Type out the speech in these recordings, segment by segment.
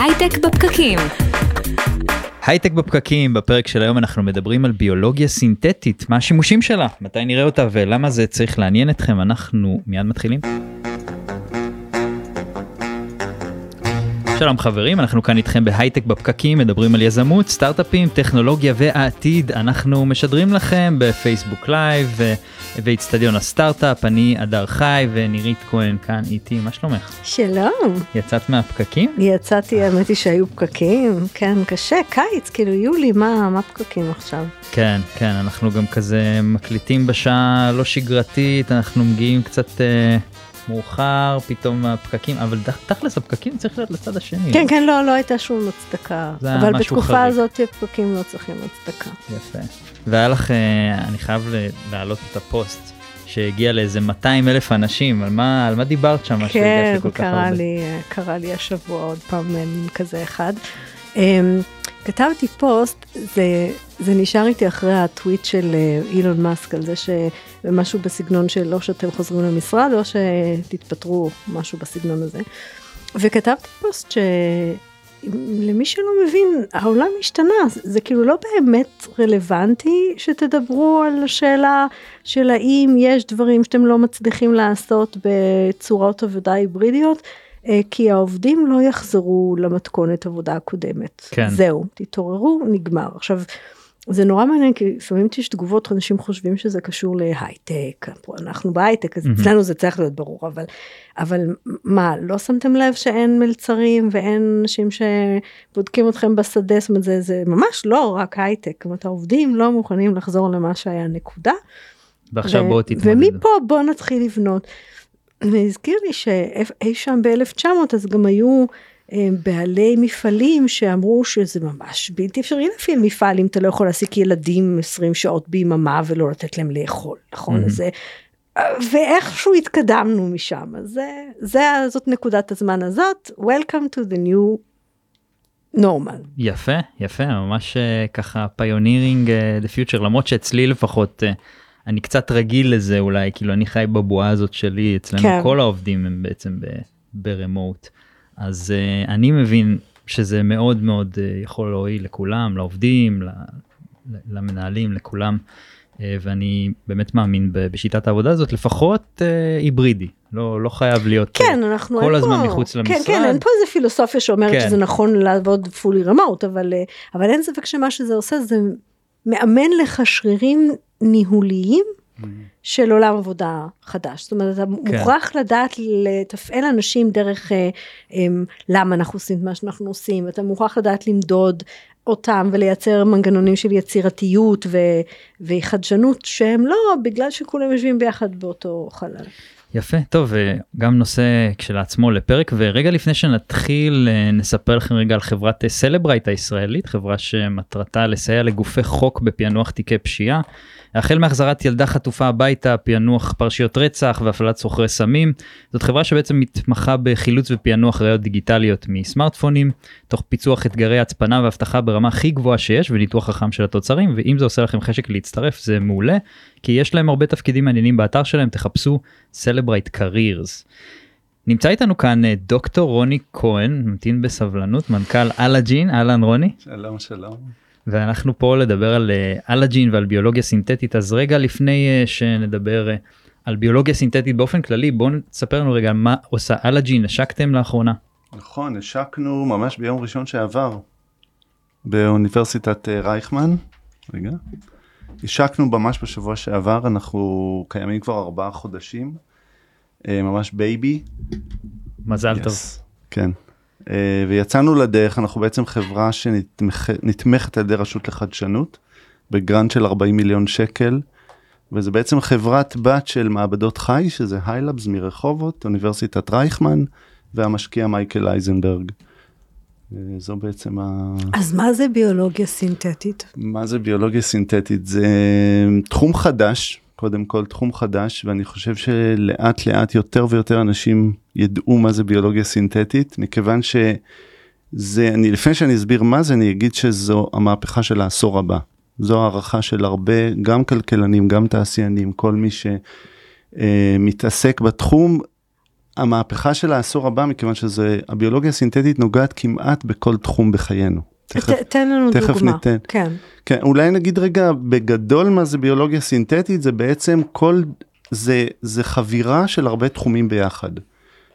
הייטק בפקקים. הייטק בפקקים, בפרק של היום אנחנו מדברים על ביולוגיה סינתטית, מה השימושים שלה, מתי נראה אותה ולמה זה צריך לעניין אתכם, אנחנו מיד מתחילים. שלום חברים, אנחנו כאן איתכם בהייטק בפקקים, מדברים על יזמות, סטארט-אפים, טכנולוגיה והעתיד. אנחנו משדרים לכם בפייסבוק לייב ובאצטדיון הסטארט-אפ, אני אדר חי ונירית כהן כאן איתי, מה שלומך? שלום. יצאת מהפקקים? יצאתי, האמת היא שהיו פקקים, כן, קשה, קיץ, כאילו יולי, מה, מה פקקים עכשיו? כן, כן, אנחנו גם כזה מקליטים בשעה לא שגרתית, אנחנו מגיעים קצת... אה, מאוחר פתאום הפקקים אבל תכלס הפקקים צריך להיות לצד השני. כן כן לא לא הייתה שום הצדקה אבל בתקופה חריג. הזאת הפקקים לא צריכים הצדקה. יפה. והיה לך אה, אני חייב להעלות את הפוסט שהגיע לאיזה 200 אלף אנשים על מה על מה דיברת שם כן קרה לי קרה לי השבוע עוד פעם מין כזה אחד. אמ, כתבתי פוסט, זה, זה נשאר איתי אחרי הטוויט של אה, אילון מאסק על זה שמשהו בסגנון של או שאתם חוזרים למשרד או שתתפטרו, משהו בסגנון הזה. וכתבתי פוסט שלמי שלא מבין, העולם השתנה, זה, זה כאילו לא באמת רלוונטי שתדברו על השאלה של האם יש דברים שאתם לא מצליחים לעשות בצורות עבודה היברידיות. אה, כי העובדים לא יחזרו למתכונת עבודה הקודמת. כן. זהו, תתעוררו, נגמר. עכשיו, זה נורא מעניין כי לפעמים יש תגובות אנשים חושבים שזה קשור להייטק אנחנו בהייטק אז mm-hmm. אצלנו זה צריך להיות ברור אבל אבל מה לא שמתם לב שאין מלצרים ואין אנשים שבודקים אתכם בשדה זאת אומרת זה, זה ממש לא רק הייטק זאת אומרת העובדים לא מוכנים לחזור למה שהיה נקודה. ועכשיו ו- בואו תתמודדו. ומפה בואו נתחיל לבנות. והזכיר לי שאי שם ב-1900 אז גם היו בעלי מפעלים שאמרו שזה ממש בלתי אפשרי להפעיל מפעל אם אתה לא יכול להעסיק ילדים 20 שעות ביממה ולא לתת להם לאכול, נכון? Mm-hmm. זה, ואיכשהו התקדמנו משם, אז זה, זה, זאת נקודת הזמן הזאת, Welcome to the new normal. יפה, יפה, ממש אה, ככה פיונירינג the future, למרות שאצלי לפחות אני קצת רגיל לזה אולי כאילו אני חי בבועה הזאת שלי אצלנו כן. כל העובדים הם בעצם ברמוט אז uh, אני מבין שזה מאוד מאוד uh, יכול להועיל לכולם לעובדים למנהלים לכולם uh, ואני באמת מאמין בשיטת העבודה הזאת לפחות uh, היברידי לא לא חייב להיות כן אנחנו כל הזמן פה, מחוץ למשרד. כן כן אין פה איזה פילוסופיה שאומרת כן. שזה נכון לעבוד פולי רמוט אבל אבל אין ספק שמה שזה עושה זה מאמן לך שרירים ניהוליים mm-hmm. של עולם עבודה חדש. זאת אומרת, אתה כן. מוכרח לדעת לתפעל אנשים דרך אה, אה, למה אנחנו עושים את מה שאנחנו עושים, אתה מוכרח לדעת למדוד אותם ולייצר מנגנונים של יצירתיות ו, וחדשנות שהם לא בגלל שכולם יושבים ביחד באותו חלל. יפה טוב גם נושא כשלעצמו לפרק ורגע לפני שנתחיל אה, נספר לכם רגע על חברת סלברייט הישראלית חברה שמטרתה לסייע לגופי חוק בפענוח תיקי פשיעה. החל מהחזרת ילדה חטופה הביתה, פענוח פרשיות רצח והפעלת סוחרי סמים. זאת חברה שבעצם מתמחה בחילוץ ופענוח ראיות דיגיטליות מסמארטפונים, תוך פיצוח אתגרי הצפנה ואבטחה ברמה הכי גבוהה שיש וניתוח חכם של התוצרים, ואם זה עושה לכם חשק להצטרף זה מעולה, כי יש להם הרבה תפקידים מעניינים באתר שלהם, תחפשו Celebrate Careers. נמצא איתנו כאן אה, דוקטור רוני כהן, ממתין בסבלנות, מנכ"ל אלאג'ין, אהלן רוני. שלום שלום. ואנחנו פה לדבר על אה, אלאג'ין ועל ביולוגיה סינתטית אז רגע לפני אה, שנדבר על ביולוגיה סינתטית באופן כללי בוא תספר לנו רגע מה עושה אלאג'ין השקתם לאחרונה. נכון השקנו ממש ביום ראשון שעבר באוניברסיטת רייכמן. רגע. השקנו ממש בשבוע שעבר אנחנו קיימים כבר ארבעה חודשים ממש בייבי. מזל yes. טוב. כן. אה, ויצאנו לדרך, אנחנו בעצם חברה שנתמכת על ידי רשות לחדשנות, בגרנט של 40 מיליון שקל, וזה בעצם חברת בת של מעבדות חי, שזה היילאבס מרחובות, אוניברסיטת רייכמן, והמשקיע מייקל אייזנברג. אה, זו בעצם ה... אז מה זה ביולוגיה סינתטית? מה זה ביולוגיה סינתטית? זה תחום חדש, קודם כל תחום חדש ואני חושב שלאט לאט יותר ויותר אנשים ידעו מה זה ביולוגיה סינתטית מכיוון שזה אני לפני שאני אסביר מה זה אני אגיד שזו המהפכה של העשור הבא. זו הערכה של הרבה גם כלכלנים גם תעשיינים כל מי שמתעסק אה, בתחום המהפכה של העשור הבא, מכיוון שזה, הביולוגיה הסינתטית נוגעת כמעט בכל תחום בחיינו. תכף, ת, תן לנו תכף דוגמה. ניתן. כן. כן, אולי נגיד רגע בגדול מה זה ביולוגיה סינתטית, זה בעצם כל, זה, זה חבירה של הרבה תחומים ביחד.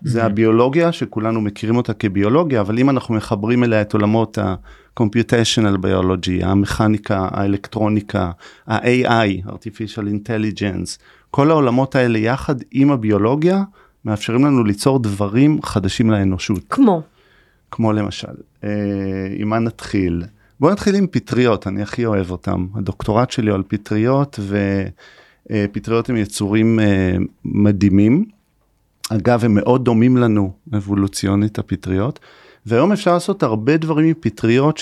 זה הביולוגיה שכולנו מכירים אותה כביולוגיה, אבל אם אנחנו מחברים אליה את עולמות ה-computational biology, המכניקה, האלקטרוניקה, ה-AI, artificial intelligence, כל העולמות האלה יחד עם הביולוגיה, מאפשרים לנו ליצור דברים חדשים לאנושות. כמו. כמו למשל, אה, עם מה נתחיל? בוא נתחיל עם פטריות, אני הכי אוהב אותם. הדוקטורט שלי הוא על פטריות, ופטריות הם יצורים אה, מדהימים. אגב, הם מאוד דומים לנו אבולוציונית, הפטריות. והיום אפשר לעשות הרבה דברים עם פטריות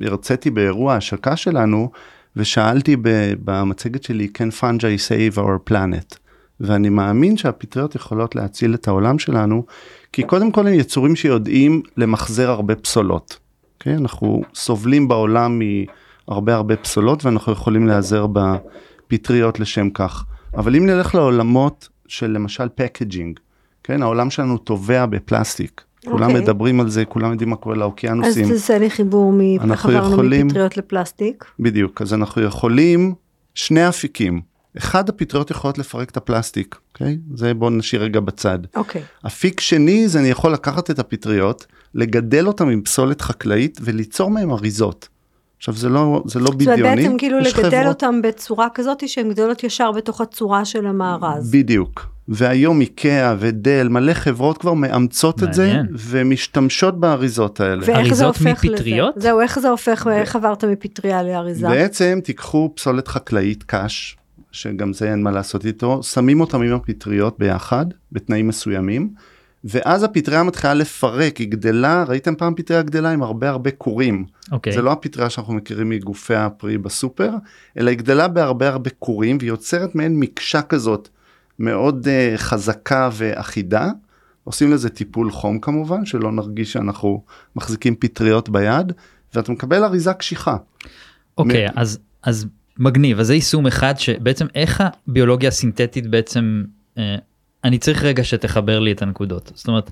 שהרציתי באירוע ההשקה שלנו, ושאלתי במצגת שלי, can fungi save our planet? ואני מאמין שהפטריות יכולות להציל את העולם שלנו, כי קודם כל הם יצורים שיודעים למחזר הרבה פסולות. Okay? אנחנו סובלים בעולם מהרבה הרבה פסולות ואנחנו יכולים להיעזר בפטריות לשם כך. אבל אם נלך לעולמות של למשל פקג'ינג, כן, העולם שלנו טובע בפלסטיק. כולם אוקיי. מדברים על זה, כולם יודעים מה קורה אז לאוקיינוסים. תעשה לי חיבור מ... אנחנו חברנו יכולים- מפטריות לפלסטיק. בדיוק, אז אנחנו יכולים שני אפיקים. אחד, הפטריות יכולות לפרק את הפלסטיק, אוקיי? זה בואו נשאיר רגע בצד. אוקיי. אפיק שני זה אני יכול לקחת את הפטריות, לגדל אותם עם פסולת חקלאית וליצור מהם אריזות. עכשיו זה לא, זה לא זאת אומרת בדיוני, בעצם כאילו לגדל חברות- אותם בצורה כזאת שהן גדולות ישר בתוך הצורה של המארז. בדיוק. והיום איקאה ודל, מלא חברות כבר מאמצות את זה מעניין. ומשתמשות באריזות האלה. ואיך זה אריזות הופך לזה? מפטריות? זהו, איך זה הופך, איך עברת מפטריה לאריזה? בעצם תיקחו פסולת חקלאית קש, שגם זה אין מה לעשות איתו, שמים אותם עם הפטריות ביחד, בתנאים מסוימים, ואז הפטריה מתחילה לפרק, היא גדלה, ראיתם פעם פטריה גדלה עם הרבה הרבה כורים. אוקיי. זה לא הפטריה שאנחנו מכירים מגופי הפרי בסופר, אלא היא גדלה בהרבה הרבה כורים, והיא יוצרת מעין מקשה כזאת מאוד uh, חזקה ואחידה. עושים לזה טיפול חום כמובן, שלא נרגיש שאנחנו מחזיקים פטריות ביד, ואתה מקבל אריזה קשיחה. אוקיי, אז, אז מגניב, אז זה יישום אחד שבעצם איך הביולוגיה הסינתטית בעצם, אה, אני צריך רגע שתחבר לי את הנקודות. זאת אומרת,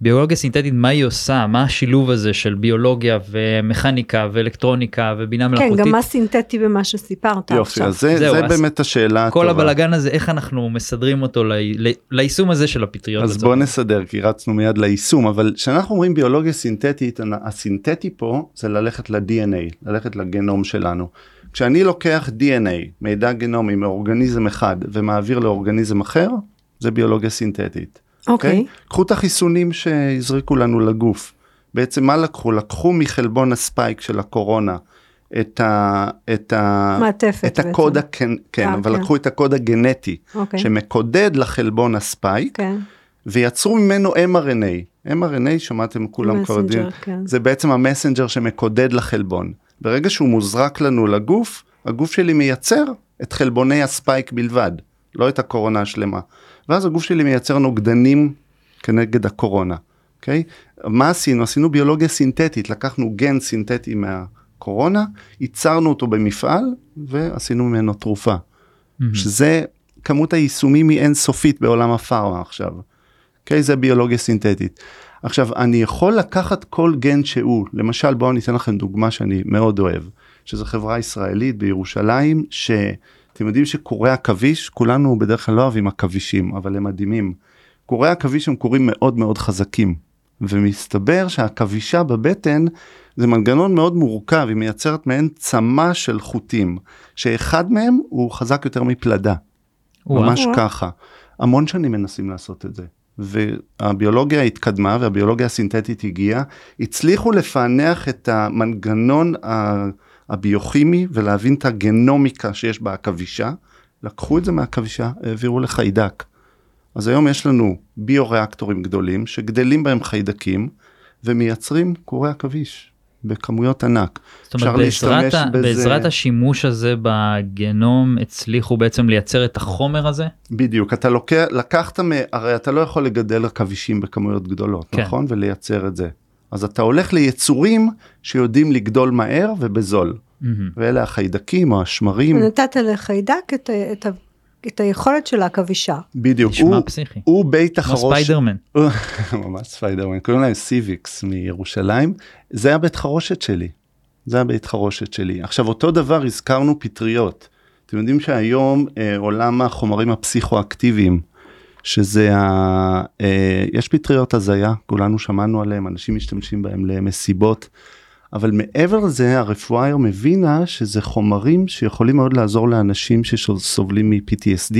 ביולוגיה סינתטית, מה היא עושה? מה השילוב הזה של ביולוגיה ומכניקה ואלקטרוניקה ובינה כן, מלאכותית? גם מה סינתטי במה שסיפרת יופי, עכשיו. אז זה, זה אז באמת השאלה כל הטובה. הבלגן הזה, איך אנחנו מסדרים אותו ל, ל, ליישום הזה של הפטריות? אז בוא? נסדר כי רצנו מיד ליישום אבל כשאנחנו אומרים ביולוגיה סינתטית הסינתטי פה זה ללכת ל-DNA ללכת לגנום שלנו. כשאני לוקח DNA מידע גנומי מאורגניזם אחד ומעביר לאורגניזם אחר זה ביולוגיה סינתטית. אוקיי. קחו את החיסונים שהזריקו לנו לגוף. בעצם מה לקחו? לקחו מחלבון הספייק של הקורונה את, ה, את, ה, מעטפת את הקוד, בעצם. כן, כן, אה, אבל כן. לקחו את הקוד הגנטי אוקיי. שמקודד לחלבון הספייק כן. ויצרו ממנו mRNA. mRNA שמעתם כולם כבר יודעים, כן. זה בעצם המסנג'ר שמקודד לחלבון. ברגע שהוא מוזרק לנו לגוף, הגוף שלי מייצר את חלבוני הספייק בלבד, לא את הקורונה השלמה. ואז הגוף שלי מייצר נוגדנים כנגד הקורונה, אוקיי? מה עשינו? עשינו ביולוגיה סינתטית, לקחנו גן סינתטי מהקורונה, ייצרנו אותו במפעל ועשינו ממנו תרופה. מהמם. שזה כמות היישומים היא אינסופית בעולם הפארמה עכשיו. אוקיי? זה ביולוגיה סינתטית. עכשיו, אני יכול לקחת כל גן שהוא, למשל בואו אני אתן לכם דוגמה שאני מאוד אוהב, שזו חברה ישראלית בירושלים, שאתם יודעים שקורי עכביש, כולנו בדרך כלל לא אוהבים עכבישים, אבל הם מדהימים. קורי עכביש הם קורים מאוד מאוד חזקים, ומסתבר שהעכבישה בבטן זה מנגנון מאוד מורכב, היא מייצרת מעין צמא של חוטים, שאחד מהם הוא חזק יותר מפלדה. וואו. ממש וואו. ככה. המון שנים מנסים לעשות את זה. והביולוגיה התקדמה והביולוגיה הסינתטית הגיעה, הצליחו לפענח את המנגנון הביוכימי ולהבין את הגנומיקה שיש בעכבישה, לקחו את זה מהעכבישה, העבירו לחיידק. אז היום יש לנו ביו-ריאקטורים גדולים שגדלים בהם חיידקים ומייצרים קורי עכביש בכמויות ענק. זאת אומרת, אפשר בעזרת, להשתמש ה- בזה- בעזרת השימוש הזה בגנום הצליחו בעצם לייצר את החומר הזה? בדיוק, אתה לוקח, לקחת, מ- הרי אתה לא יכול לגדל עכבישים בכמויות גדולות, כן. נכון? ולייצר את זה. אז אתה הולך ליצורים שיודעים לגדול מהר ובזול. מהמם. ואלה החיידקים או השמרים, ונתת לחיידק את, את, את היכולת של העכבישה. בדיוק. נשמע פסיכי. הוא כמו בית החרושת. ספיידרמן. ממש ספיידרמן, קוראים להם סיביקס מירושלים, זה הבית חרושת שלי. זה הבית חרושת שלי. עכשיו אותו דבר הזכרנו פטריות. אתם יודעים שהיום אה, עולם החומרים הפסיכואקטיביים, שזה ה... אה, יש פטריות הזיה, כולנו שמענו עליהם, אנשים משתמשים בהם למסיבות, אבל מעבר לזה הרפואה היום הבינה שזה חומרים שיכולים מאוד לעזור לאנשים שסובלים מ-PTSD,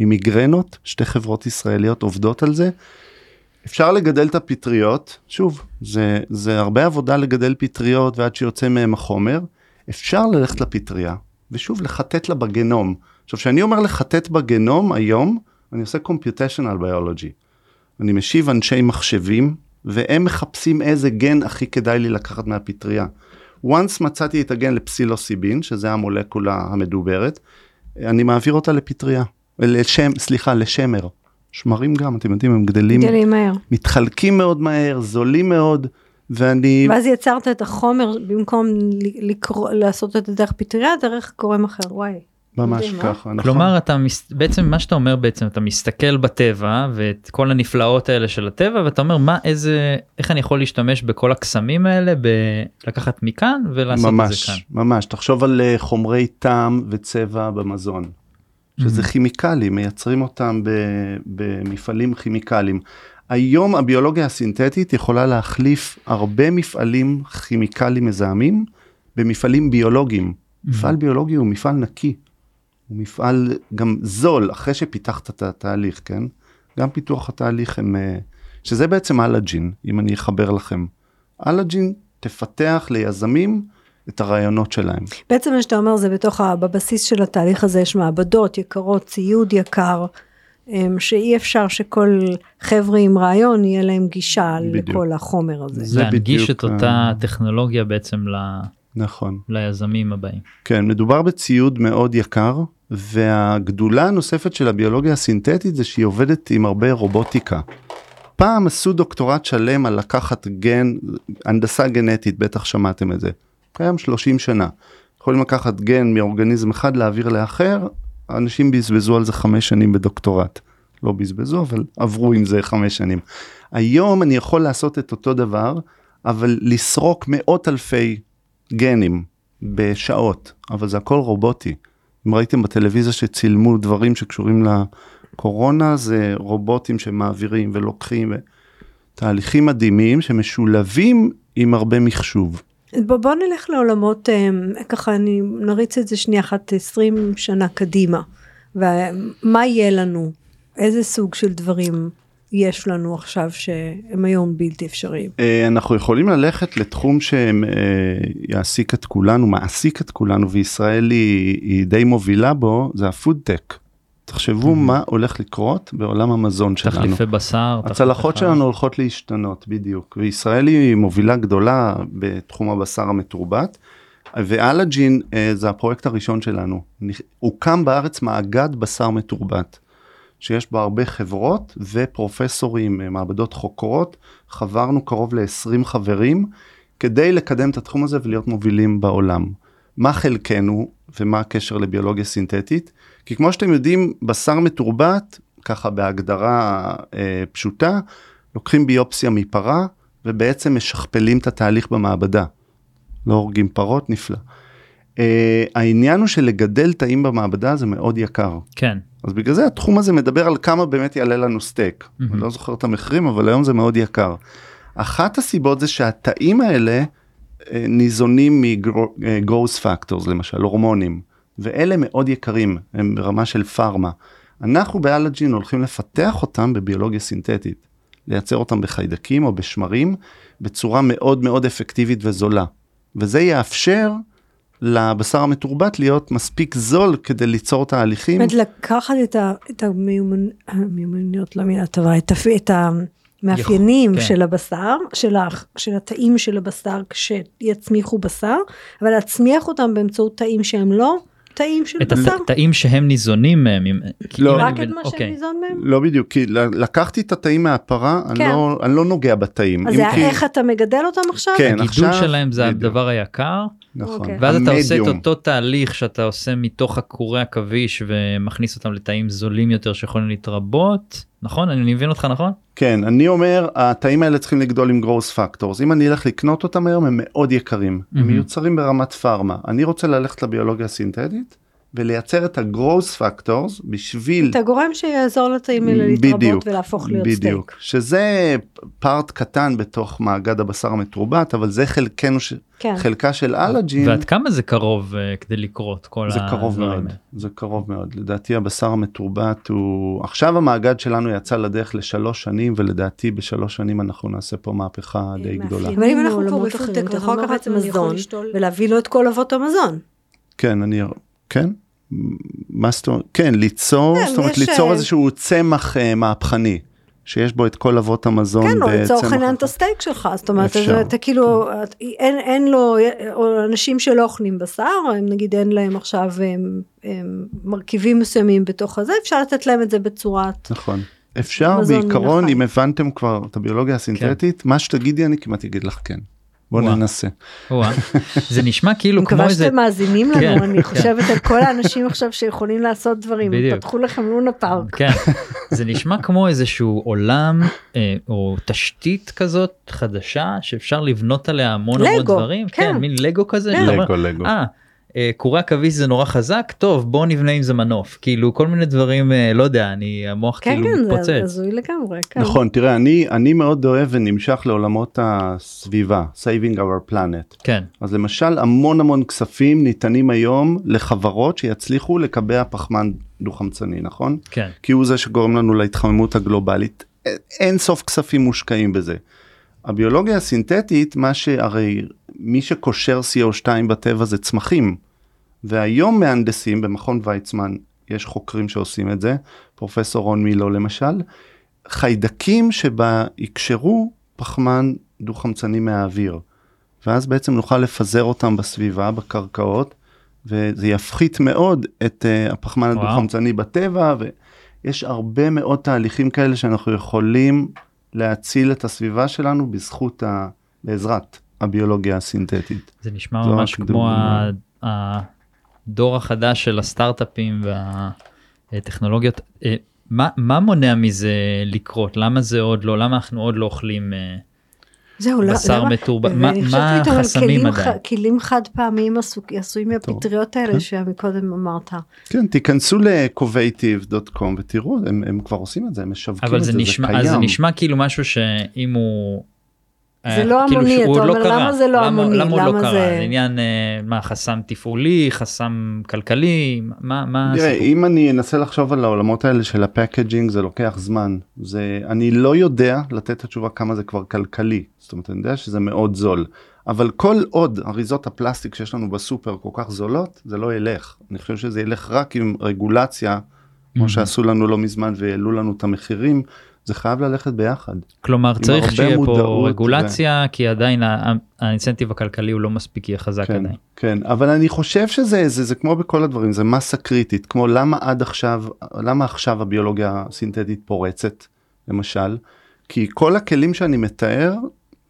ממיגרנות, שתי חברות ישראליות עובדות על זה. אפשר לגדל את הפטריות, שוב, זה, זה הרבה עבודה לגדל פטריות ועד שיוצא מהם החומר, אפשר ללכת לפטריה, ושוב, לחטט לה בגנום. עכשיו, כשאני אומר לחטט בגנום היום, אני עושה computational biology. אני משיב אנשי מחשבים, והם מחפשים איזה גן הכי כדאי לי לקחת מהפטריה. once מצאתי את הגן לפסילוסיבין, שזה המולקולה המדוברת, אני מעביר אותה לפטריה, לשם, סליחה, לשמר. שמרים גם, אתם יודעים, הם גדלים, גדלים מהר. מתחלקים מאוד מהר, זולים מאוד, ואני, ואז יצרת את החומר במקום לקרוא, לעשות את זה דרך פטריה, דרך גורם אחר, וואי. ממש? ככה, נכון. כלומר אתה מס... בעצם מה שאתה אומר בעצם אתה מסתכל בטבע ואת כל הנפלאות האלה של הטבע ואתה אומר מה איזה איך אני יכול להשתמש בכל הקסמים האלה בלקחת מכאן ולעשות את ממש, זה כאן. ממש, תחשוב על אה, חומרי טעם וצבע במזון, שזה Mhm. כימיקלים, מייצרים אותם ב, במפעלים כימיקליים. היום הביולוגיה הסינתטית יכולה להחליף הרבה מפעלים כימיקליים מזהמים במפעלים ביולוגיים. מפעל ביולוגי הוא מפעל נקי, הוא מפעל גם זול אחרי שפיתחת את התהליך, כן? גם פיתוח התהליך הם, אה, שזה בעצם אלג'ין, אם אני אחבר לכם. אלג'ין תפתח ליזמים את הרעיונות שלהם. בעצם מה שאתה אומר זה בתוך, ה, בבסיס של התהליך הזה יש מעבדות יקרות, ציוד יקר, אמ, שאי אפשר שכל חבר'ה עם רעיון יהיה להם גישה בדיוק. לכל החומר הזה. זה להנגיש בדיוק את אותה טכנולוגיה בעצם ל... נכון. ליזמים הבאים. כן, מדובר בציוד מאוד יקר, והגדולה הנוספת של הביולוגיה הסינתטית זה שהיא עובדת עם הרבה רובוטיקה. פעם עשו דוקטורט שלם על לקחת גן, הנדסה גנטית, בטח שמעתם את זה. קיים 30 שנה. יכולים לקחת גן מאורגניזם אחד להעביר לאחר, אנשים בזבזו על זה חמש שנים בדוקטורט. לא בזבזו, אבל עברו עם זה חמש שנים. היום אני יכול לעשות את אותו דבר, אבל לסרוק מאות אלפי גנים בשעות, אבל זה הכל רובוטי. אם ראיתם בטלוויזיה שצילמו דברים שקשורים לקורונה, זה רובוטים שמעבירים ולוקחים, תהליכים מדהימים שמשולבים עם הרבה מחשוב. בוא, בוא נלך לעולמות, אמ, ככה אני נריץ את זה שנייה אחת 20 שנה קדימה. ומה יהיה לנו? איזה סוג של דברים יש לנו עכשיו שהם היום בלתי אפשריים? אה, אנחנו יכולים ללכת לתחום שיעסיק את כולנו, מעסיק את כולנו, וישראל היא, היא די מובילה בו, זה הפודטק. תחשבו מה הולך לקרות בעולם המזון שלנו. תחליפי בשר. הצלחות תחליפי שלנו הולכות להשתנות בדיוק וישראל היא מובילה גדולה בתחום הבשר המתורבת. ואלג'ין אה, זה הפרויקט הראשון שלנו הוקם בארץ מאגד בשר מתורבת שיש בו הרבה חברות ופרופסורים אה, מעבדות חוקרות חברנו קרוב ל-20 חברים כדי לקדם את התחום הזה ולהיות מובילים בעולם. מה חלקנו ומה הקשר לביולוגיה סינתטית? כי כמו שאתם יודעים בשר מתורבת ככה בהגדרה אה, פשוטה לוקחים ביופסיה מפרה ובעצם משכפלים את התהליך במעבדה. לא הורגים פרות נפלא. Uh, העניין הוא שלגדל תאים במעבדה זה מאוד יקר. כן. אז בגלל זה התחום הזה מדבר על כמה באמת יעלה לנו סטייק. מהמם. אני לא זוכר את המחירים אבל היום זה מאוד יקר. אחת הסיבות זה שהתאים האלה אה, ניזונים מגרוס פקטורס למשל הורמונים ואלה מאוד יקרים הם ברמה של פארמה. אנחנו באלג'ין הולכים לפתח אותם בביולוגיה סינתטית. לייצר אותם בחיידקים או בשמרים בצורה מאוד מאוד אפקטיבית וזולה. וזה יאפשר לבשר המתורבת להיות מספיק זול כדי ליצור תהליכים. זאת אומרת, לקחת את ה- את המיומנ- המיומנויות, לא מילה טובה, את הפ- את המאפיינים כן. של הבשר, של ה- של התאים של הבשר כשיצמיחו בשר, אבל להצמיח אותם באמצעות תאים שהם לא תאים של את בשר? התאים שהם ניזונים מהם. לא. אם אני רק את מה אוקיי. שהם ניזון מהם? לא בדיוק, כי לקחתי את התאים מהפרה, אני כן. לא- אני לא נוגע בתאים. אז זה כי- איך אתה מגדל אותם עכשיו? כן, הגידול עכשיו- שלהם זה בדיוק. הדבר היקר נכון. אוקיי. ואז אתה עושה את המדיום. אותו תהליך שאתה עושה מתוך עקורי עכביש ומכניס אותם לתאים זולים יותר שיכולים להתרבות נכון אני מבין אותך נכון כן, אני אומר, התאים האלה צריכים לגדול עם growth factors. אם אני אלך לקנות אותם היום, הם מאוד יקרים. הם מהמם. מיוצרים ברמת פארמה. אני רוצה ללכת לביולוגיה הסינתטית ולייצר את ה-growth factors בשביל... אתה גורם שיעזור לתאים האלה להתרבות ולהפוך להיות בדיוק. סטייק. שזה part קטן בתוך מאגד הבשר המתורבת, אבל זה חלקנו, ש... כן. חלקה של אלאג'ין. ועד כמה זה קרוב אה, כדי לקרות כל זה קרוב הדברים מאוד? זה קרוב מאוד. לדעתי הבשר המתורבת הוא... עכשיו המאגד שלנו יצא לדרך לשלוש שנים, ולדעתי בשלוש שנים אנחנו נעשה פה מהפכה די. גדולה. אבל אם אנחנו כבר מעולמות פודטק, אתה יכול לקחת מזון ולהביא לו את כל אבות המזון. כן, אני... כן? מה זאת אומרת? כן, ליצור, כן, זאת אומרת ליצור אה, איזשהו צמח אה, מהפכני, שיש בו את כל אבות המזון. כן, או לצורך העניין את. הסטייק שלך, זאת אומרת, אפשר. אתה כאילו, אין, אין לו, או אנשים שלא אוכלים בשר, או אם נגיד אין להם עכשיו הם, הם, מרכיבים מסוימים בתוך הזה, אפשר לתת להם את זה בצורת, נכון. אפשר בעיקרון. אם הבנתם כבר את הביולוגיה הסינתטית, מה שתגידי אני כמעט אגיד לך כן. בוא וואו. ננסה. או-אה. זה נשמע אני כאילו כמו מקווה איזה שאתם מאזינים כן, לנו, אני כן. חושבת על כל האנשים עכשיו שיכולים לעשות דברים, בדיוק. פתחו לכם לונה פארק. כן זה נשמע כמו איזשהו עולם אה, או תשתית כזאת חדשה שאפשר לבנות עליה המון המון לגו, דברים כן. כן מין לגו כזה כן. לגו, לגו. אה, קורי עכביש זה נורא חזק טוב בוא נבנה עם זה מנוף כאילו כל מיני דברים אה, לא יודע אני המוח כן, כאילו כן, זה מתפוצץ. הזוי לגמרי, כן. נכון, תראה, אני, אני מאוד אוהב ונמשך לעולמות הסביבה, saving our planet. כן אז למשל, המון המון כספים ניתנים היום לחברות שיצליחו לקבע פחמן דו-חמצני, נכון? כן כי הוא זה שגורם לנו להתחממות הגלובלית. אין סוף כספים מושקעים בזה. הביולוגיה הסינתטית, מה שהרי מי שקושר CO2 בטבע זה צמחים. והיום מהנדסים במכון ויצמן, יש חוקרים שעושים את זה, פרופסור רון מילו למשל, חיידקים שבה יקשרו פחמן דו-חמצני מהאוויר. ואז בעצם נוכל לפזר אותם בסביבה, בקרקעות, וזה יפחית מאוד את uh, הפחמן. הדו-חמצני בטבע, ויש הרבה מאוד תהליכים כאלה שאנחנו יכולים להציל את הסביבה שלנו בזכות, ה... בעזרת הביולוגיה הסינתטית. זה נשמע ממש כמו. ה- הדור החדש של הסטארט-אפים והטכנולוגיות. אה, מה, מה מונע מזה לקרות? למה זה עוד לא? למה אנחנו עוד לא אוכלים? זהו, לא- בשר ואני מה- מה החסמים עדיין? ח- כלים חד פעמיים עשו- עשויים מהפטריות האלה כן. שמקודם אמרת. כן, תיכנסו ל-covative.com ותראו, הם, הם כבר עושים את זה, הם משווקים אבל את זה זה, זה אז זה קיים. נשמע כאילו משהו שאם הוא... זה אה, לא כאילו המוני, שהוא אתה עוד לא אומר, קרה. למה זה לא למה- המוני? למה הוא לא קרה? זה- זה עניין, אה, מה, חסם תפעולי, חסם כלכלי, מה הסיפור? אם אני אנסה לחשוב על העולמות האלה של ה packaging זה לוקח זמן. זה, אני לא יודע לתת את התשובה כמה זה כבר כלכלי. זאת אומרת, אני יודע שזה מאוד זול. אבל כל עוד אריזות הפלסטיק שיש לנו בסופר כל כך זולות, זה לא ילך. אני חושב שזה ילך רק עם רגולציה, כמו. שעשו לנו לא מזמן והעלו לנו את המחירים, זה חייב ללכת ביחד. כלומר צריך שיהיה פה רגולציה כי עדיין האינסנטיב הכלכלי הוא לא מספיק יהיה חזק כן, עדיין. כן, אבל אני חושב שזה זה, זה כמו בכל הדברים, זה מסה קריטית, כמו למה עד עכשיו, למה עכשיו הביולוגיה הסינתטית פורצת, למשל, כי כל הכלים שאני מתאר,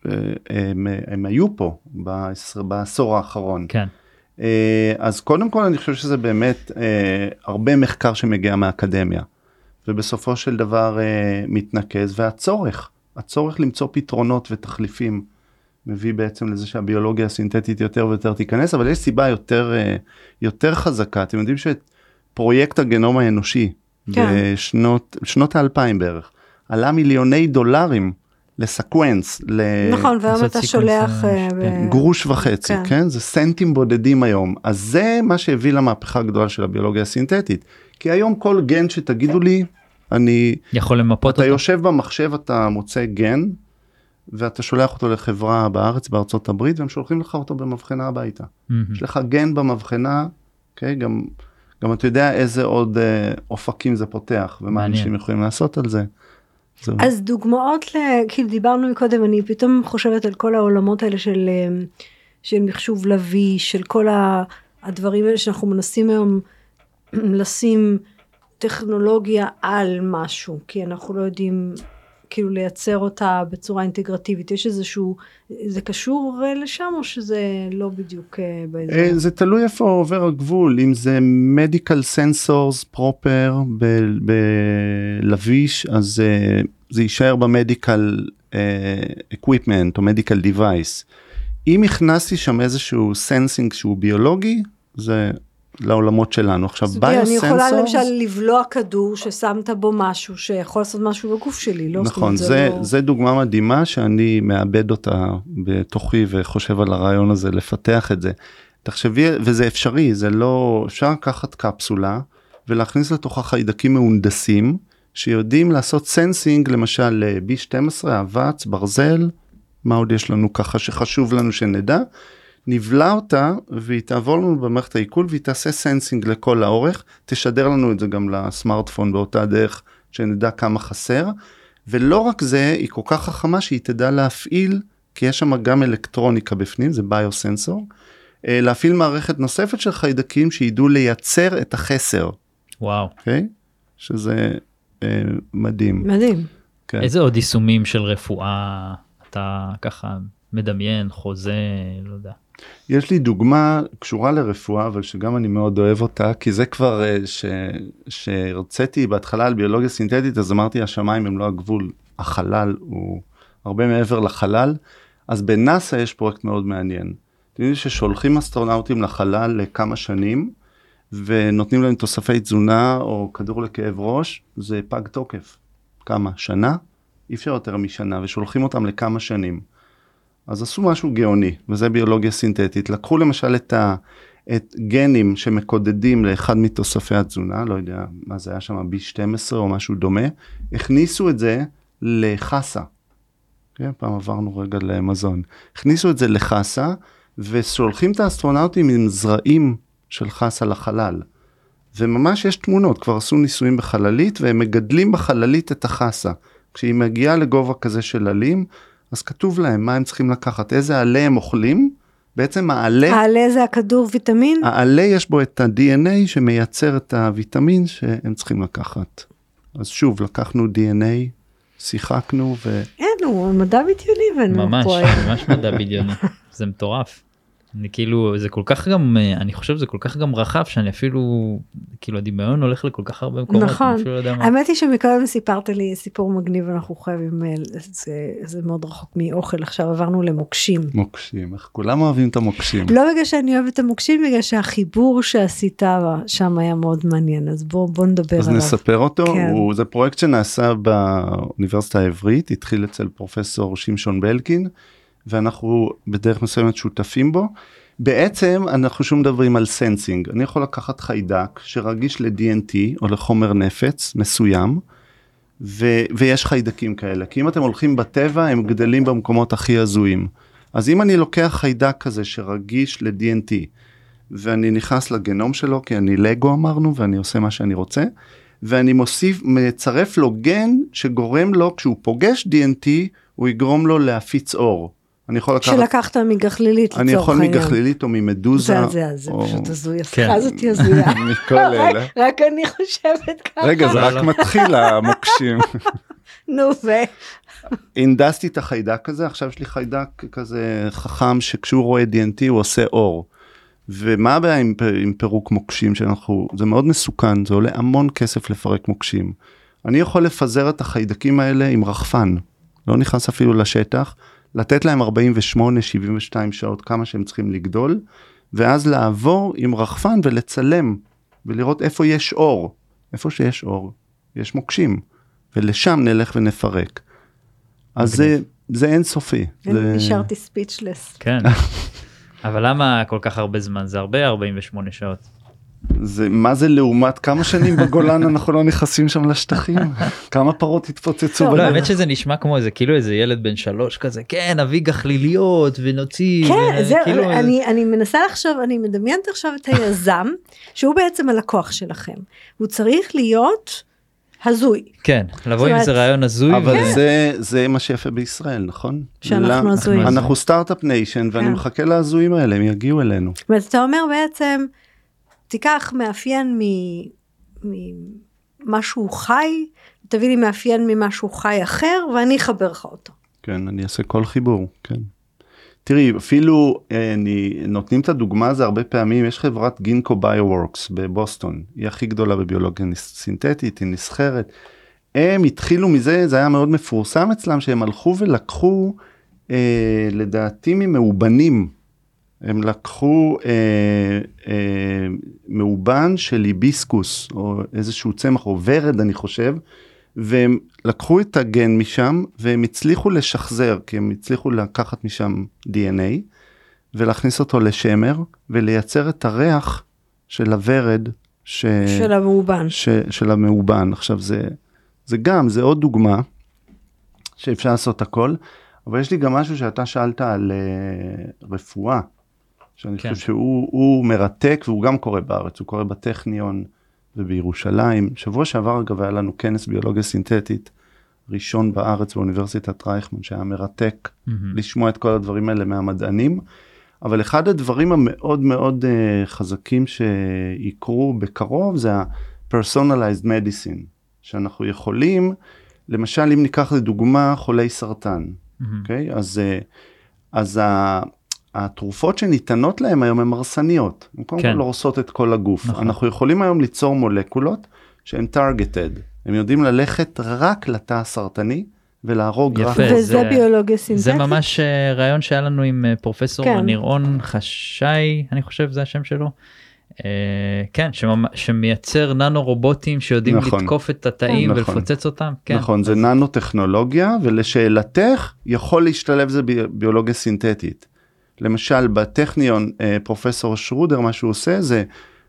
אה, הם, הם היו פה בעשר, בעשור האחרון. כן. אה, אז קודם כל אני חושב שזה באמת אה, הרבה מחקר שמגיע מהאקדמיה, ובסופו של דבר אה, מתנקז, והצורך, הצורך למצוא פתרונות ותחליפים, מביא בעצם לזה שהביולוגיה הסינתטית יותר ויותר תיכנס, אבל יש סיבה יותר, אה, יותר חזקה, אתם יודעים שפרויקט הגנום האנושי, כן. בשנות, שנות האלפיים בערך, עלה מיליוני דולרים לסקוונס, ל... נכון, והיום אתה שולח... אה, אה, כן. ב- גרוש וחצי, כן. כן. זה סנטים בודדים היום. אז זה מה שהביא למהפכה הגדולה של הביולוגיה הסינתטית. כי היום כל גן שתגידו לי, אני, יכול למפות אתה אותו. יושב במחשב, אתה מוצא גן, ואתה שולח אותו לחברה בארץ, בארצות הברית, והם שולחים לך אותו במבחנה הביתה. מהמם. יש לך גן במבחנה, אוקיי? גם, גם אתה יודע איזה עוד אה, אופקים זה פותח, ומה מעניין. אנשים יכולים לעשות על זה. אז דוגמאות, ל... כאילו דיברנו מקודם, אני פתאום חושבת על כל העולמות האלה של, אה, של מחשוב לביא, של כל. הדברים האלה שאנחנו מנסים היום לשים טכנולוגיה על משהו, כי אנחנו לא יודעים כאילו לייצר אותה בצורה אינטגרטיבית. יש איזשהו, זה קשור אה, לשם או שזה לא בדיוק אה, באזור? אה, זה תלוי איפה עובר הגבול, אם זה medical sensors proper בלביש, אז זה יישאר במדיקל equipment או medical device. אם הכנסתי שם איזשהו sensing שהוא ביולוגי, זה לעולמות שלנו. עכשיו biosensors... אני יכולה למשל לבלוע כדור ששמת בו משהו שיכול לעשות משהו בגוף שלי, לא? נכון, זה, זה, לא... זה דוגמה מדהימה שאני מאבד אותה בתוכי וחושב על הרעיון הזה לפתח את זה. תחשבי, וזה אפשרי, זה לא, אפשר לקחת קפסולה ולהכניס לתוכה חיידקים מהונדסים שיודעים לעשות sensing למשל B12, אבץ, ברזל, מה עוד יש לנו ככה שחשוב לנו שנדע. נבלע אותה והיא תעבור לנו במערכת העיכול והיא תעשה sensing לכל האורך, תשדר לנו את זה גם לסמארטפון באותה דרך שנדע כמה חסר. ולא רק זה, היא כל כך חכמה שהיא תדע להפעיל, כי יש שם גם אלקטרוניקה בפנים, זה biosensor, אה, להפעיל מערכת נוספת של חיידקים שידעו לייצר את החסר. וואו. Okay? אוקיי? שזה אה, מדהים. מדהים. כן. איזה עוד יישומים של רפואה אתה ככה מדמיין, חוזה, לא יודע. יש לי דוגמה קשורה לרפואה אבל שגם אני מאוד אוהב אותה כי זה כבר אה, שהרציתי בהתחלה על ביולוגיה סינתטית אז אמרתי השמיים הם לא הגבול החלל הוא הרבה מעבר לחלל אז בנאסא יש פרויקט מאוד מעניין. אתם יודעים ששולחים אסטרונאוטים לחלל לכמה שנים ונותנים להם תוספי תזונה או כדור לכאב ראש זה פג תוקף. כמה שנה? אי אפשר יותר משנה ושולחים אותם לכמה שנים. אז עשו משהו גאוני, וזה ביולוגיה סינתטית. לקחו למשל את, ה, את גנים שמקודדים לאחד מתוספי התזונה, לא יודע מה זה היה שם, B12 או משהו דומה, הכניסו את זה לחסה. כן, פעם עברנו רגע למזון. הכניסו את זה לחסה, ושולחים את האסטרונאוטים עם זרעים של חסה לחלל. וממש יש תמונות, כבר עשו ניסויים בחללית, והם מגדלים בחללית את החסה. כשהיא מגיעה לגובה כזה של עלים, אז כתוב להם מה הם צריכים לקחת, איזה עלה הם אוכלים. בעצם העלה, העלה זה הכדור ויטמין? העלה יש בו את ה-DNA שמייצר את הוויטמין שהם צריכים לקחת. אז שוב, לקחנו DNA, שיחקנו ו... אין, הוא מדע בדיוני. ממש, ממש מדע בדיוני, זה מטורף. אני כאילו זה כל כך גם אה, אני חושב זה כל כך גם רחב שאני אפילו כאילו הדמיון הולך לכל כך הרבה מקומות. נכון. לא האמת היא שמקודם סיפרת לי סיפור מגניב אנחנו חייבים אה, זה, זה מאוד רחוק מאוכל עכשיו עברנו למוקשים. מוקשים איך כולם אוהבים את המוקשים. לא בגלל שאני אוהבת את המוקשים בגלל שהחיבור שעשית שם היה מאוד מעניין אז בוא בוא נדבר אז עליו. אז נספר אותו כן. הוא זה פרויקט שנעשה באוניברסיטה העברית התחיל אצל פרופסור שמשון בלקין. ואנחנו בדרך מסוימת שותפים בו. בעצם אנחנו שום מדברים על sensing אני יכול לקחת חיידק שרגיש ל-TNT או לחומר נפץ מסוים ו- ויש חיידקים כאלה כי אם אתם הולכים בטבע הם גדלים במקומות הכי הזויים אז אם אני לוקח חיידק כזה שרגיש ל-TNT ואני נכנס לגנום שלו כי אני לגו אמרנו ואני עושה מה שאני רוצה ואני מוסיף מצרף לו גן שגורם לו כשהוא פוגש DNT הוא יגרום לו להפיץ אור. אני יכול לקחת... שלקחת מגחלילית לצורך העניין. אני יכול מגחלילית או ממדוזה. זה, זה, זה פשוט הזוי, השיחה הזאת היא הזויה. מכל אלה. רק אני חושבת ככה. רגע, זה רק מתחיל המוקשים. נו ו... הנדסתי את החיידק הזה, עכשיו יש לי חיידק כזה חכם שכשהוא רואה DNT הוא עושה אור. ומה הבעיה עם, עם פירוק מוקשים שאנחנו, זה מאוד מסוכן, זה עולה המון כסף לפרק מוקשים. אני יכול לפזר את החיידקים האלה עם רחפן, לא נכנס אפילו לשטח, לתת להם 48, 72 שעות כמה שהם צריכים לגדול, ואז לעבור עם רחפן ולצלם ולראות איפה יש אור. איפה שיש אור, יש מוקשים, ולשם נלך ונפרק. אז זה, זה אינסופי. זה... נשארתי ספיצ'לס. כן. אבל למה כל כך הרבה זמן? זה הרבה 48 שעות. זה מה זה לעומת כמה שנים בגולן אנחנו לא נכנסים שם לשטחים כמה פרות התפוצצו. לא, האמת שזה נשמע כמו איזה כאילו איזה ילד בן שלוש כזה כן אביא גחליליות ונוציא. כן זהו כאילו... אני, אני מנסה לחשוב אני מדמיינת עכשיו את היזם שהוא בעצם הלקוח שלכם הוא צריך להיות הזוי. כן, לבוא עם איזה רעיון הזוי. אבל ו- זה זה מה שיפה בישראל נכון? שאנחנו הזויים. אנחנו start-up nation ואני כן. מחכה להזויים האלה הם יגיעו אלינו. זאת אומרת, אתה אומר בעצם, תיקח מאפיין ממשהו חי, תביא לי מאפיין ממשהו חי אחר, ואני אחבר לך אותו. כן אני אעשה כל חיבור כן. תראי אפילו אה, אני נותנים את הדוגמה הזה הרבה פעמים יש חברת Ginkgo Bioworks בבוסטון היא הכי גדולה בביולוגיה סינתטית היא נסחרת. הם התחילו מזה זה היה מאוד מפורסם אצלם שהם הלכו ולקחו אה, לדעתי ממאובנים הם לקחו אה, אה, מאובן של היביסקוס או איזשהו צמח או ורד אני חושב והם לקחו את הגן משם והם הצליחו לשחזר כי הם הצליחו לקחת משם dna ולהכניס אותו לשמר ולייצר את הריח של הוורד ש... של המאובן. ש... של המאובן עכשיו זה זה גם זה עוד דוגמה שאפשר לעשות הכל אבל יש לי גם משהו שאתה שאלת על uh, רפואה שאני כן. חושב שהוא הוא מרתק והוא גם קורה בארץ הוא קורה בטכניון ובירושלים שבוע שעבר אגב היה לנו כנס ביולוגיה סינתטית ראשון בארץ באוניברסיטת רייכמן שהיה מרתק מהמם. לשמוע את כל הדברים האלה מהמדענים. אבל אחד הדברים המאוד מאוד uh, חזקים שיקרו בקרוב זה ה-personalized medicine שאנחנו יכולים למשל אם ניקח לדוגמה חולי סרטן. אוקיי אז אה, אז ה- התרופות שניתנות להם היום הן הרסניות הן קודם כן. כל הורסות את כל הגוף נכון. אנחנו יכולים היום ליצור מולקולות שהן targeted הם יודעים ללכת רק לתא הסרטני ולהרוג רק יפה. וזה זה- ביולוגיה סינתטית? זה ממש אה, רעיון שהיה לנו עם אה, פרופסור כן. נירון חשאי אני חושב זה השם שלו. אה, כן שממ- שמייצר ננו רובוטים שיודעים נכון. לתקוף את התאים נכון. ולפוצץ אותם. כן. נכון זה אז- ננו טכנולוגיה ולשאלתך יכול להשתלב זה בי- ביולוגיה סינתטית. למשל בטכניון אה, פרופסור שרודר מה שהוא עושה זה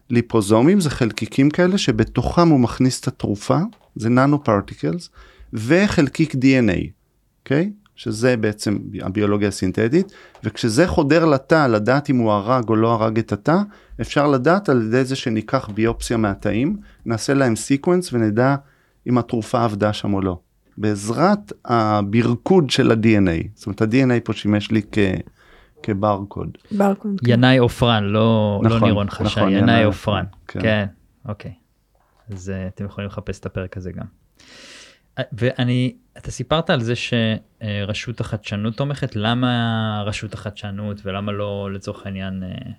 ליפוזומים זה חלקיקים כאלה שבתוכם הוא מכניס את התרופה זה nano particles וחלקיק DNA אוקיי שזה בעצם הביולוגיה הסינתטית וכשזה חודר לתא לדעת אם הוא הרג או לא הרג את התא אפשר לדעת על ידי זה שניקח ביופסיה מהתאים נעשה להם sequence ונדע אם התרופה עבדה שם או לא. בעזרת הברקוד של ה-DNA, זאת אומרת ה-DNA פה שימש לי כ... כברקוד. ברקוד. כן. ינאי עופרן לא לא נכון, נירון חשאי נכון, ינאי ינאי עופרן. כן. כן. אוקיי. אז אה, אתם יכולים לחפש את הפרק הזה גם. אה, ואני אתה סיפרת על זה שרשות החדשנות תומכת למה רשות החדשנות ולמה לא לצורך העניין אה,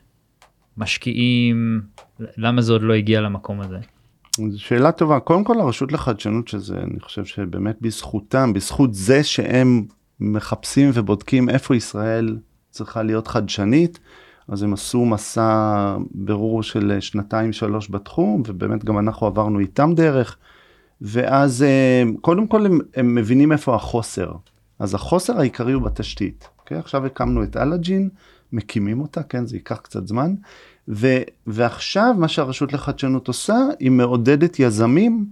משקיעים למה זה עוד לא הגיע למקום הזה. זו שאלה טובה. קודם כל הרשות לחדשנות שזה אני חושב שבאמת בזכותם, בזכות זה שהם מחפשים ובודקים איפה ישראל צריכה להיות חדשנית, אז הם עשו מסע ברור של שנתיים שלוש בתחום ובאמת גם אנחנו עברנו איתם דרך. ואז אה, קודם כל הם, הם מבינים איפה החוסר. אז החוסר העיקרי הוא בתשתית. Okay? עכשיו הקמנו את אלאג'ין, מקימים אותה, כן, זה ייקח קצת זמן. ו, ועכשיו מה שהרשות לחדשנות עושה, היא מעודדת יזמים,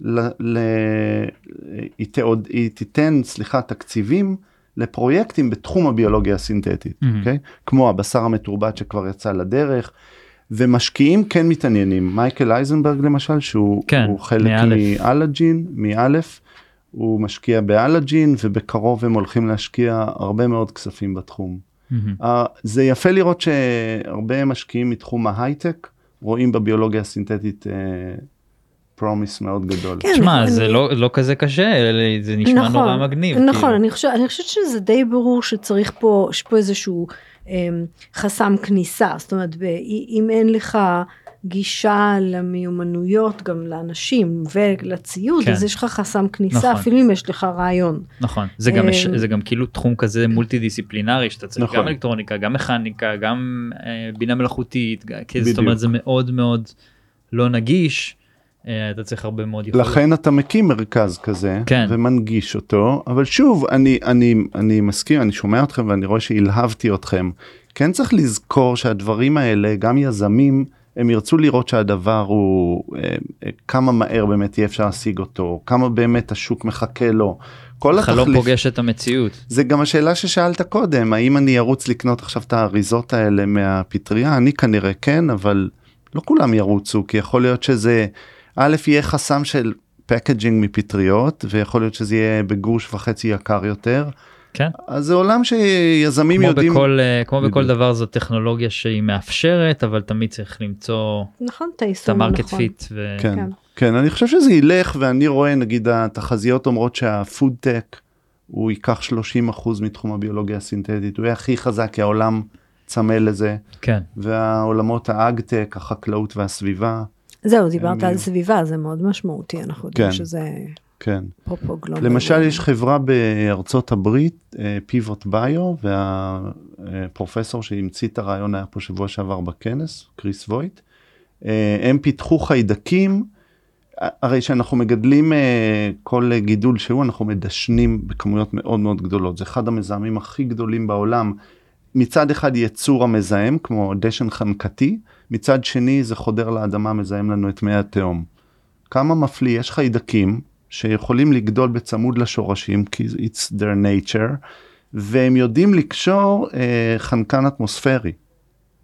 ל, ל, היא, תעוד, היא תיתן, סליחה, תקציבים לפרויקטים בתחום הביולוגיה הסינתטית, Mhm. אוקיי? כמו הבשר המתורבת שכבר יצא לדרך. ומשקיעים כן מתעניינים מייקל אייזנברג למשל שהוא כן, חלק. מאלאג'ין מאלף הוא משקיע באלאג'ין ובקרוב הם הולכים להשקיע הרבה מאוד כספים בתחום. מהמם. Uh, זה יפה לראות שהרבה משקיעים מתחום ההייטק רואים בביולוגיה הסינתטית promise מאוד גדול. כן, תשמע אני- זה לא לא כזה קשה אלא זה נשמע נורא מגניב. נכון, כאילו. אני חושבת, אני חושבת שזה די ברור שצריך פה, יש פה איזשהו אמ, חסם כניסה, זאת אומרת, ב, אם אין לך גישה למיומנויות גם לאנשים ולציוד, כן. אז יש לך חסם כניסה, נכון. אפילו אם יש לך רעיון. נכון זה גם יש- אמ, זה גם כאילו תחום כזה מולטי דיסציפלינרי שאתה צריך נכון. גם אלקטרוניקה גם מכניקה גם אה, בינה מלאכותית כי זאת בדיוק. אומרת זה מאוד מאוד לא נגיש אתה צריך הרבה מאוד יכולת. לכן אתה מקים מרכז כזה כן. ומנגיש אותו אבל שוב אני אני אני מסכים אני שומע אתכם ואני רואה שהלהבתי אתכם כן צריך לזכור שהדברים האלה גם יזמים הם ירצו לראות שהדבר הוא אה, אה, כמה מהר באמת יהיה אפשר להשיג אותו כמה באמת השוק מחכה לו. כל החלום התחליף פוגש את המציאות. זה גם השאלה ששאלת קודם האם אני ארוץ לקנות עכשיו את האריזות האלה מהפטריה אני כנראה כן אבל לא כולם ירוצו כי יכול להיות שזה א' יהיה חסם של packaging מפטריות ויכול להיות שזה יהיה בגוש וחצי יקר יותר. כן. אז זה עולם שיזמים כמו יודעים, בכל, אה, כמו בכל. דבר זו טכנולוגיה שהיא מאפשרת אבל תמיד צריך למצוא נכון, את היישום ה market הנכון. fit. ו... כן, כן. כן, אני חושב שזה ילך ואני רואה נגיד התחזיות אומרות שה food tech הוא ייקח 30% מתחום הביולוגיה הסינתטית, הוא יהיה הכי חזק כי העולם צמא לזה, כן. והעולמות האגטק, החקלאות והסביבה, זהו, דיברת הם על. סביבה, זה מאוד משמעותי, אנחנו יודעים כן. שזה כן. פופו גלובל. למשל יש חברה בארצות הברית, פיבוט ביו, והפרופסור שהמציא את הרעיון היה פה שבוע שעבר בכנס, קריס וויט. אה, הם פיתחו חיידקים, הרי שאנחנו מגדלים אה, כל גידול שהוא, אנחנו מדשנים בכמויות מאוד מאוד גדולות. זה אחד המזהמים הכי גדולים בעולם. מצד אחד יצור המזהם, כמו דשן חנקתי, מצד שני זה חודר לאדמה, מזהם לנו את מי התהום. כמה מפליא, יש חיידקים שיכולים לגדול בצמוד לשורשים, כי it's their nature, והם יודעים לקשור אה, חנקן אטמוספרי.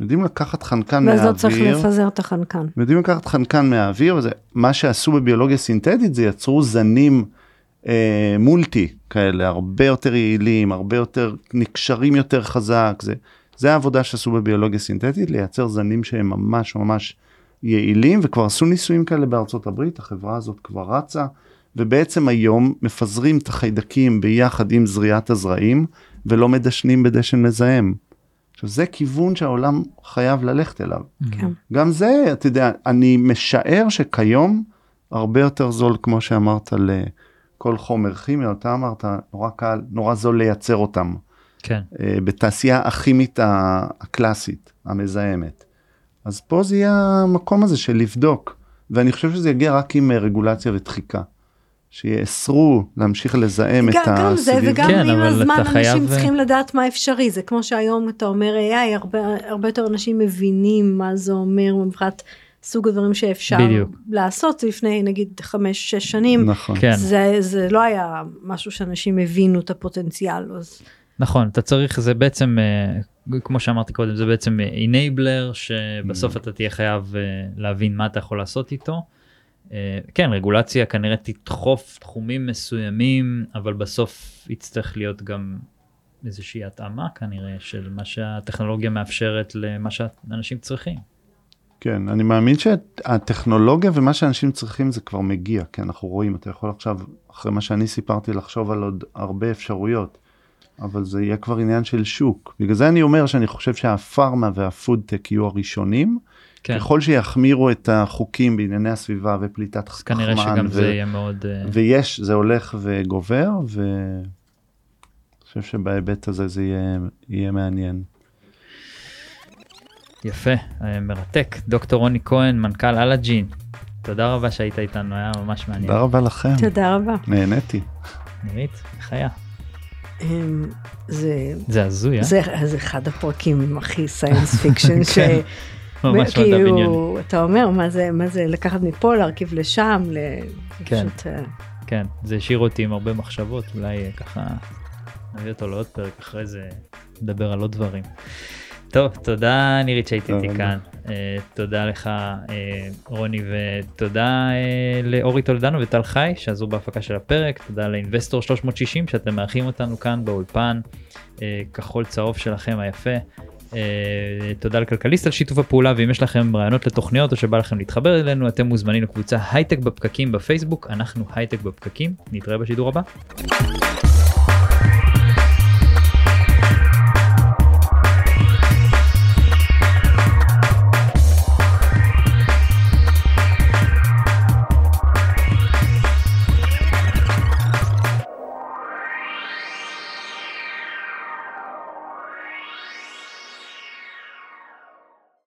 יודעים לקחת חנקן ואז לא צריך מהאוויר, לפזר את החנקן. יודעים לקחת חנקן מהאוויר, וזה, מה שעשו בביולוגיה סינתטית זה יצרו זנים אה, מולטי כאלה, הרבה יותר יעילים, הרבה יותר, נקשרים יותר חזק, זה, זה העבודה שעשו בביולוגיה סינתטית, לייצר זנים שהם ממש ממש יעילים, וכבר עשו ניסויים כאלה בארצות הברית, החברה הזאת כבר רצה, ובעצם היום מפזרים את החיידקים ביחד עם זריעת הזרעים, ולא מדשנים בדשן מזהם. עכשיו זה כיוון שהעולם חייב ללכת אליו. כן. גם זה, אתה יודע, אני משער שכיום הרבה יותר זול, כמו שאמרת, לכל חומר כימי, אתה אמרת, נורא קל, נורא זול לייצר אותם. כן. אה, בתעשייה הכימית ה- הקלאסית, המזהמת. אז פה זה יהיה המקום הזה של לבדוק, ואני חושב שזה יגיע רק עם אה, רגולציה ודחיקה. שיאסרו להמשיך לזהם את גם, גם זה הסביבה. וגם כן, עם הזמן חייב- אנשים צריכים לדעת מה אפשרי זה כמו שהיום אתה אומר AI הרבה הרבה יותר אנשים מבינים מה זה אומר מבחינת סוג הדברים שאפשר בדיוק. לעשות לפני נגיד חמש שש שנים נכון. כן. זה זה לא היה משהו שאנשים הבינו את הפוטנציאל אז נכון אתה צריך זה בעצם אה, כמו שאמרתי קודם זה בעצם אינבלר שבסוף אתה תהיה חייב אה, להבין מה אתה יכול לעשות איתו. אה, כן רגולציה כנראה תדחוף תחומים מסוימים אבל בסוף יצטרך להיות גם איזושהי התאמה כנראה של מה שהטכנולוגיה מאפשרת למה שאנשים צריכים. כן, אני מאמין שהטכנולוגיה ומה שאנשים צריכים זה כבר מגיע, כי אנחנו רואים, אתה יכול עכשיו, אחרי מה שאני סיפרתי, לחשוב על עוד הרבה אפשרויות, אבל זה יהיה כבר עניין של שוק. בגלל זה אני אומר שאני חושב שהפארמה והפודטק יהיו הראשונים, כן. ככל שיחמירו את החוקים בענייני הסביבה ופליטת אז כנראה שגם ו- זה יהיה מאוד אה, ויש, זה הולך וגובר, ואני חושב שבהיבט הזה זה יהיה, יהיה מעניין. יפה אה, מרתק דוקטור רוני כהן מנכ"ל אלאג'ין. תודה רבה שהיית איתנו היה ממש מעניין. תודה רבה לכם, תודה רבה נהניתי. נירית? אמ, זה זה הזוי, אה? זה זה אחד הפרקים הכי סיינס פיקשן ש... כן, ממש מדע. כאילו אתה אומר מה זה מה זה לקחת מפה להרכיב לשם ל... כן. פשוט, אה, כן, זה השאיר אותי עם הרבה מחשבות, אולי ככה נביא אותו לעוד פרק אחרי זה, נדבר על עוד דברים. טוב, תודה נירית שהיית תודה איתי. כאן, תודה לך אה, רוני ותודה אה, לאורי טולדנו וטל חי שעזרו בהפקה של הפרק, תודה לאינבסטור 360 שאתם מארחים אותנו כאן באולפן, אה, כחול צהוב שלכם היפה. אה, תודה לכלכליסט על שיתוף הפעולה ואם יש לכם רעיונות לתוכניות או שבא לכם להתחבר אלינו אתם מוזמנים לקבוצה הייטק בפקקים בפייסבוק אנחנו הייטק בפקקים נתראה בשידור הבא.